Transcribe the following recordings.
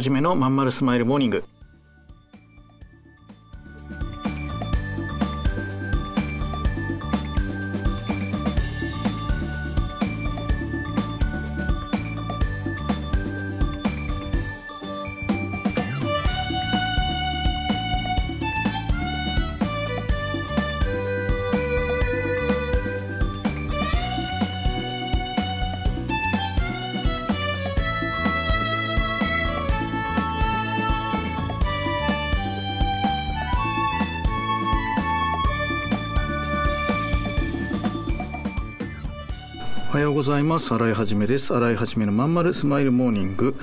はじめのまんまるスマイルモーニング。はようございます。新井はじめです。新井はじめのまんまる。スマイルモーニング。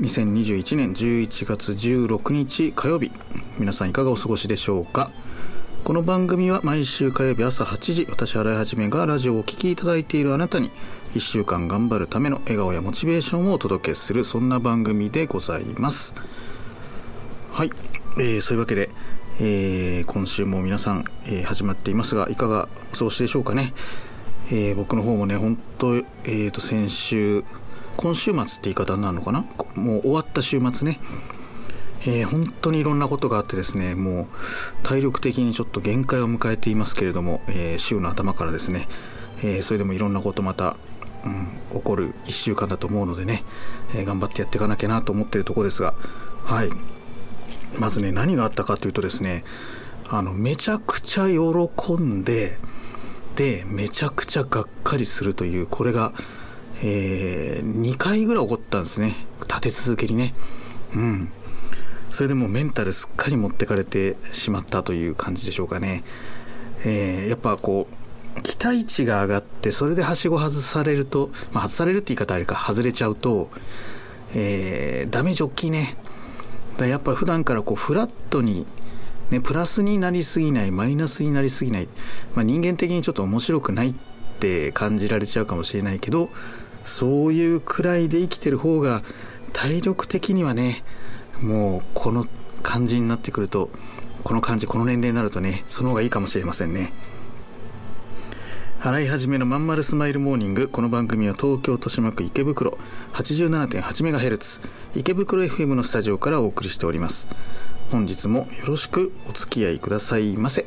2021年11月16日火曜日。皆さんいかがお過ごしでしょうか？この番組は毎週火曜日朝8時私新井はじめがラジオをお聴きいただいているあなたに1週間頑張るための笑顔やモチベーションをお届けするそんな番組でございます。はい、えー、そういうわけでえー、今週も皆さん、えー、始まっていますがいかがお過ごしでしょうかね？えー、僕の方もね本当えー、と先週今週末って言い方になるのかな？もう終わった週末ね。えー、本当にいろんなことがあってですねもう体力的にちょっと限界を迎えていますけれども、えー、週の頭からですね、え、それでもいろんなことまた、うん、起こる1週間だと思うのでね、え頑張ってやっていかなきゃなと思ってるとこですがはい。まずね何があったかというとですねあのめちゃくちゃ喜んででめちゃくちゃがっかりするというこれが、えー、2回ぐらい起こったんですね。立て続けにね。うん。それでもうメンタルすっかり持ってかれてしまったという感じでしょうかね、えー、やっぱこう期待値が上がってそれではしご外されると、まあ、外されるって言い方あれか外れちゃうと、えー、ダメージ大きいね。だやっぱ普段からこうフラットにね、プラスになりすぎないマイナスになりすぎない、まあ、人間的にちょっと面白くないって感じられちゃうかもしれないけどそういうくらいで生きてる方が体力的にはねもうこの感じになってくるとこの感じこの年齢になるとねその方がいいかもしれませんね。払い始めのまんまるスマイルモーニングこの番組は東京豊島区池袋 87.8MHz 池袋 FM のスタジオからお送りしております。本日もよろしくお付き合いくださいませ。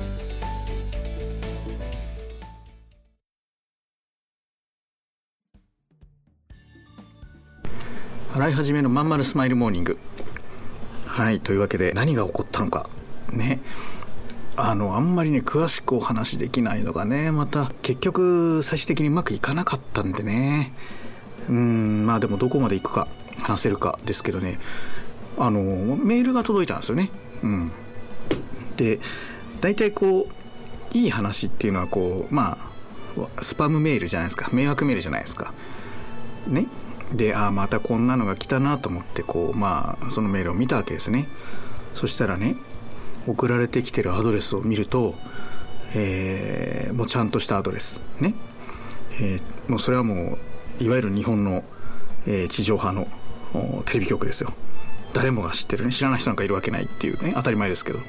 洗い始めのまんまるスマイルモーニング。はいというわけで何が起こったのか。ね。あのあんまりね詳しくお話できないのがねまた結局最終的にうまくいかなかったんでね。うんまあでもどこまでいくか話せるかですけどね。あのメールが届いたんですよね。うん。で大体こういい話っていうのはこうまあスパムメールじゃないですか。迷惑メールじゃないですか。ね。でああまたこんなのが来たなと思ってこうまあそのメールを見たわけですね。そしたらね送られてきてるアドレスを見ると、えー、もうちゃんとしたアドレス。ね、えー、もうそれはもういわゆる日本の、えー、地上波のテレビ局ですよ。誰もが知ってるね。知らない人なんかいるわけないっていうね。当たり前ですけど、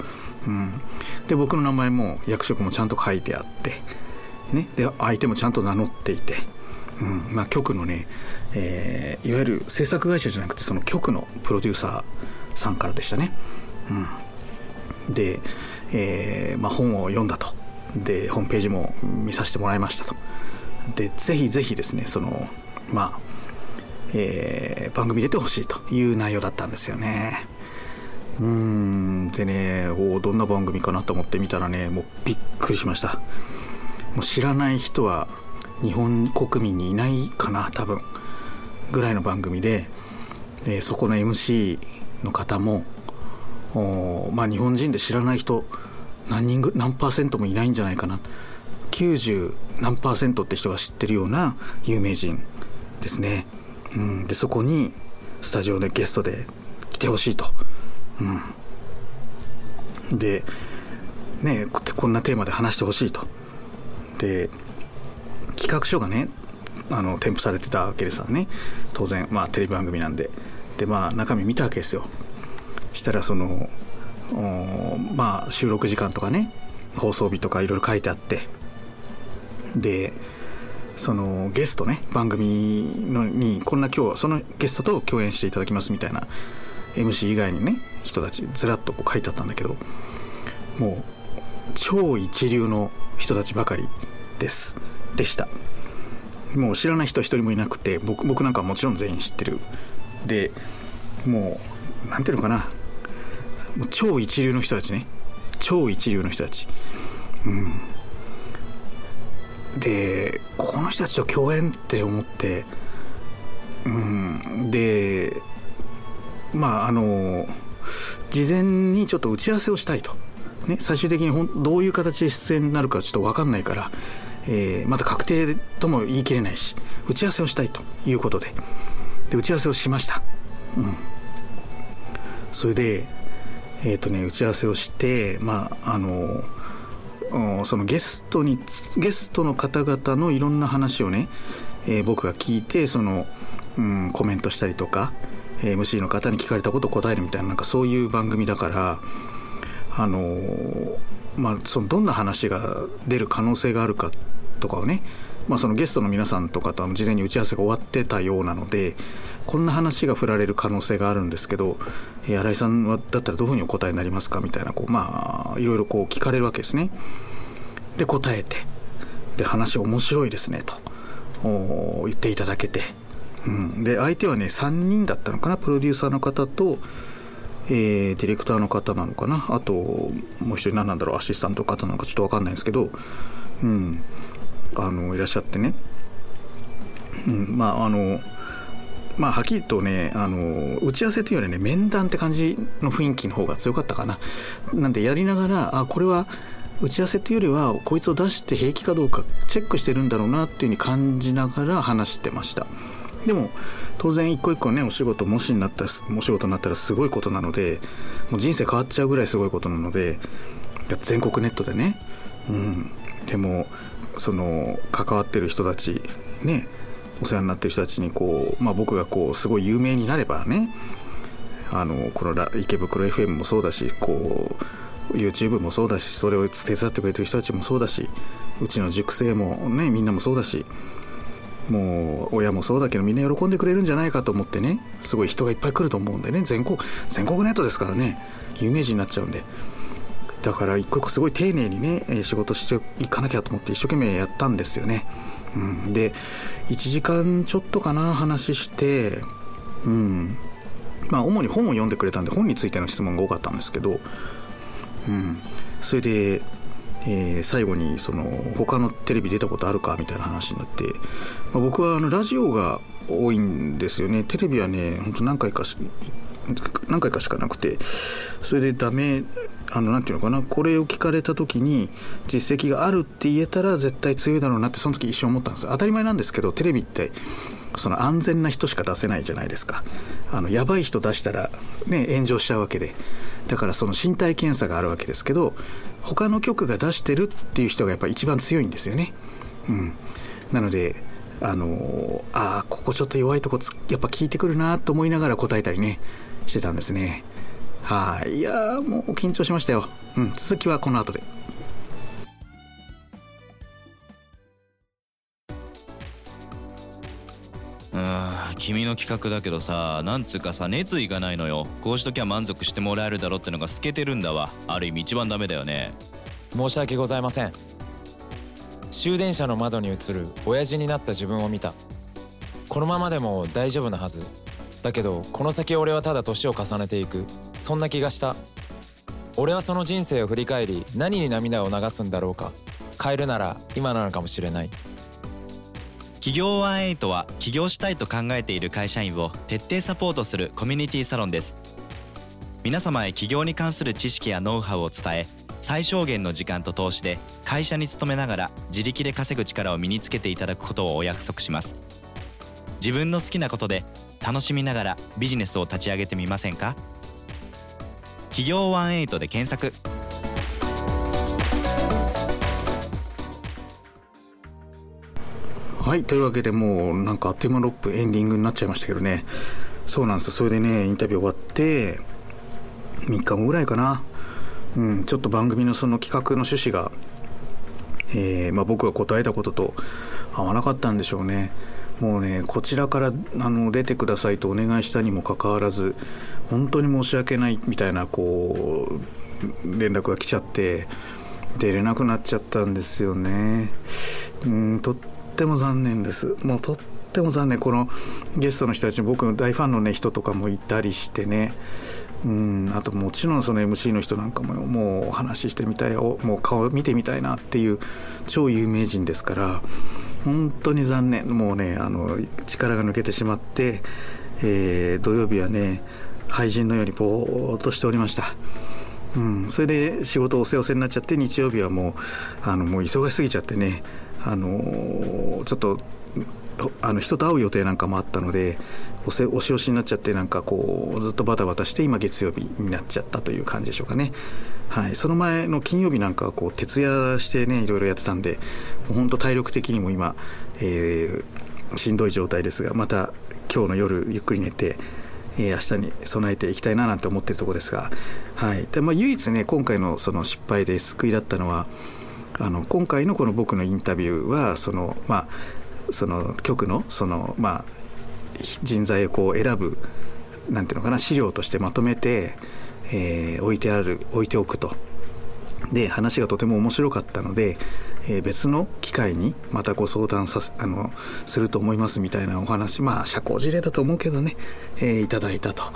うん、で僕の名前も役職もちゃんと書いてあって。ね、で相手もちゃんと名乗っていて、うん。まあ、局のね、えー、いわゆる制作会社じゃなくてその局のプロデューサーさんからでしたね。うん、で、えーまあ、本を読んだと。でホームページも見させてもらいましたと。でぜひぜひですねそのまあ、えー、番組出てほしいという内容だったんですよね。うん。でねおどんな番組かなと思ってみたらねもうびっくりしました。もう知らない人は日本国民にいないかな多分。ぐらいの番組ででそこの MC の方もまあ日本人で知らない人何人ぐ何パーセントもいないんじゃないかな。90何パーセントって人が知ってるような有名人ですね、うん、でそこにスタジオでゲストで来てほしいと。うん、でねこんなテーマで話してほしいと。で企画書がねあの添付されてたわけですよね。当然まあテレビ番組なんで。でまあ中身見たわけですよ。したらそのまあ収録時間とかね放送日とかいろいろ書いてあって。でそのゲストね番組のにこんな今日そのゲストと共演していただきますみたいな MC 以外にね人たちずらっとこう書いてあったんだけどもう超一流の人たちばかりです。でした。もう知らない人一人もいなくて僕僕なんかはもちろん全員知ってる。でもう何ていうのかな。もう超一流の人たちね。超一流の人たち。うん。でこの人たちと共演って思ってうん。でまああの事前にちょっと打ち合わせをしたいと、ね、最終的にほんどういう形で出演になるかちょっと分かんないから、えー、まだ確定とも言い切れないし打ち合わせをしたいということで。で打ち合わせをしました、うん、それでえっ、ー、とね打ち合わせをしてまああのそのゲストにゲストの方々のいろんな話をね、えー、僕が聞いてその、うん、コメントしたりとか MC の方に聞かれたことを答えるみたいななんかそういう番組だからあのまあそのどんな話が出る可能性があるかっとかをねまあ、そのゲストの皆さんとかと事前に打ち合わせが終わってたようなのでこんな話が振られる可能性があるんですけど、えー、新井さんはだったらどういうふうにお答えになりますかみたいなこうまあいろいろこう聞かれるわけですね。で答えてで話面白いですねと言っていただけて。うん、で相手はね3人だったのかなプロデューサーの方と、えー、ディレクターの方なのかなあともう一人何なんだろうアシスタントの方なのかちょっと分かんないんですけど、うん、あのいらっしゃってね、うん、まああのまあはっきりとねあの打ち合わせというよりね面談って感じの雰囲気の方が強かったかな。なんでやりながらあこれは打ち合わせっていうよりはこいつを出して平気かどうかチェックしてるんだろうなっていうふうに感じながら話してました。でも当然一個一個ねお仕事もしになったお仕事になったらすごいことなのでもう人生変わっちゃうぐらいすごいことなので全国ネットでね、うん、でもその関わってる人たちねお世話になってる人たちにこう、まあ、僕がこうすごい有名になればねあのこの池袋 FM もそうだしこう YouTube もそうだしそれを手伝ってくれてる人たちもそうだしうちの塾生もねみんなもそうだしもう親もそうだけどみんな喜んでくれるんじゃないかと思ってねすごい人がいっぱい来ると思うんでね全国全国ネットですからね有名人になっちゃうんで。だから一個一個すごい丁寧にね仕事していかなきゃと思って一生懸命やったんですよね、うん、で1時間ちょっとかな話してうん。まあ主に本を読んでくれたんで本についての質問が多かったんですけどうん。それでえー、最後にその他のテレビ出たことあるかみたいな話になって、まあ、僕はあのラジオが多いんですよね。テレビはね本当何回かし何回かしかなくてそれでダメあのなんていうのかなこれを聞かれた時に実績があるって言えたら絶対強いだろうなってその時一瞬思ったんです当たり前なんですけどテレビってその安全な人しか出せないじゃないですかあのやばい人出したらね炎上しちゃうわけでだからその身体検査があるわけですけど他の局が出してるっていう人がやっぱ一番強いんですよね。うん、なのであのあここちょっと弱いとこやっぱ聞いてくるなと思いながら答えたりねしてたんですね。はい、いやもう緊張しましたよ、うん、続きはこの後で。君の企画だけどさなんつうかさ熱意がないのよ。こうしときゃ満足してもらえるだろうってのが透けてるんだわ。ある意味一番ダメだよね。申し訳ございません。終電車の窓に映る親父になった自分を見た。このままでも大丈夫なはず。だけどこの先俺はただ年を重ねていく。そんな気がした。俺はその人生を振り返り何に涙を流すんだろうか。変えるなら今なのかもしれない。企業18は起業したいと考えている会社員を徹底サポートするコミュニティサロンです。皆様へ起業に関する知識やノウハウを伝え最小限の時間と投資で会社に勤めながら自力で稼ぐ力を身につけていただくことをお約束します。自分の好きなことで楽しみながらビジネスを立ち上げてみませんか？企業18で検索。はいというわけでもうなんかあっという間6分エンディングになっちゃいましたけどね。そうなんです。それでねインタビュー終わって3日後ぐらいかな。うんちょっと番組のその企画の趣旨がえーまあ、僕が答えたことと合わなかったんでしょうね。もうねこちらからあの出てくださいとお願いしたにもかかわらず本当に申し訳ないみたいなこう連絡が来ちゃって出れなくなっちゃったんですよね。うんとっても残念です。もうとっても残念。このゲストの人たち僕の大ファンの、ね、人とかもいたりしてね。うんあともちろんその MC の人なんかももうお話ししてみたいもう顔見てみたいなっていう超有名人ですから本当に残念。もうねあの力が抜けてしまって、えー、土曜日はね廃人のようにぼーっとしておりました。うん、それで仕事おせおせになっちゃって日曜日はもうあのもう忙しすぎちゃってねあのー、ちょっとあの人と会う予定なんかもあったので押せ押し押しになっちゃってなんかこうずっとバタバタして今月曜日になっちゃったという感じでしょうかね、はい、その前の金曜日なんかはこう徹夜してねいろいろやってたんで本当体力的にも今、えー、しんどい状態ですがまた今日の夜ゆっくり寝てえー、明日に備えていきたいななんて思ってるところですが、はい。でまあ、唯一ね今回のその失敗で救いだったのはあの今回のこの僕のインタビューはその、まあ、その局のその、まあ、人材をこう選ぶなんていうのかな資料としてまとめて、えー、置いてある置いておくと。で話がとても面白かったので、えー、別の機会にまたご相談さあのすると思いますみたいなお話まあ社交辞令だと思うけどね、えー、いただいたと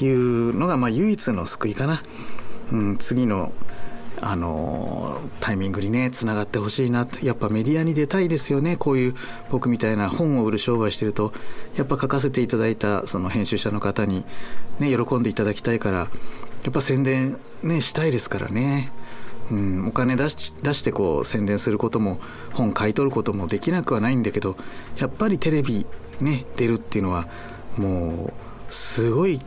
いうのが、まあ、唯一の救いかな、うん、次のあのタイミングにねつながってほしいな。やっぱメディアに出たいですよね。こういう僕みたいな本を売る商売してるとやっぱ書かせていただいたその編集者の方に、ね、喜んでいただきたいからやっぱ宣伝、ね、したいですからね。うん、お金出し出してこう宣伝することも本買い取ることもできなくはないんだけどやっぱりテレビね出るっていうのはもうすごい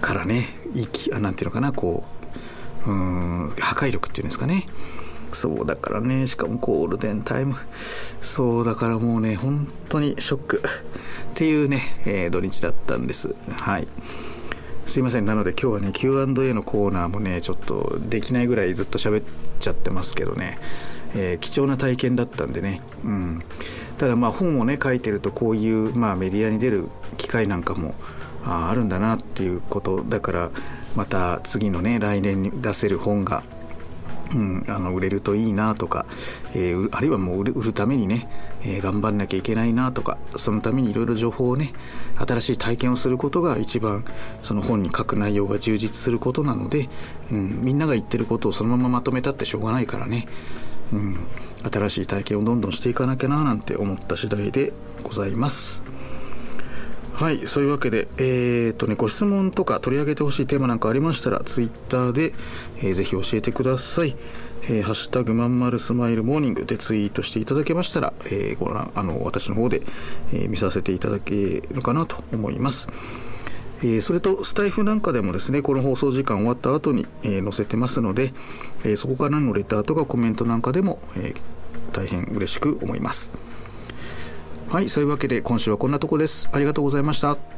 からねいきあなんていうのかなこううん破壊力っていうんですかね。そうだからねしかもゴールデンタイム。そうだからもうね本当にショック。っていうね、えー、土日だったんです。はい。すいません。なので今日はね Q&A のコーナーもねちょっとできないぐらいずっと喋っちゃってますけどね、えー、貴重な体験だったんでね。うん。ただまあ本をね書いてるとこういう、まあ、メディアに出る機会なんかもああるんだなっていうことだからまた次のね来年に出せる本がうん、あの売れるといいなとか、えー、あるいはもう売る売るためにね、えー、頑張んなきゃいけないなとかそのためにいろいろ情報をね新しい体験をすることが一番その本に書く内容が充実することなので、うん、みんなが言ってることをそのまままとめたってしょうがないからね、うん、新しい体験をどんどんしていかなきゃななんて思った次第でございます。はいそういうわけでえー、とねご質問とか取り上げてほしいテーマなんかありましたらツイッターで、えー、ぜひ教えてくださいえー、ハッシュタグまんまるスマイルモーニングでツイートしていただけましたら、えー、ご覧あの私の方で、えー、見させていただけるかなと思います。えー、それとスタイフなんかでもですねこの放送時間終わった後に、えー、載せてますので、えー、そこからのレターとかコメントなんかでも、え大変嬉しく思います。はいそういうわけで今週はこんなとこです。ありがとうございました。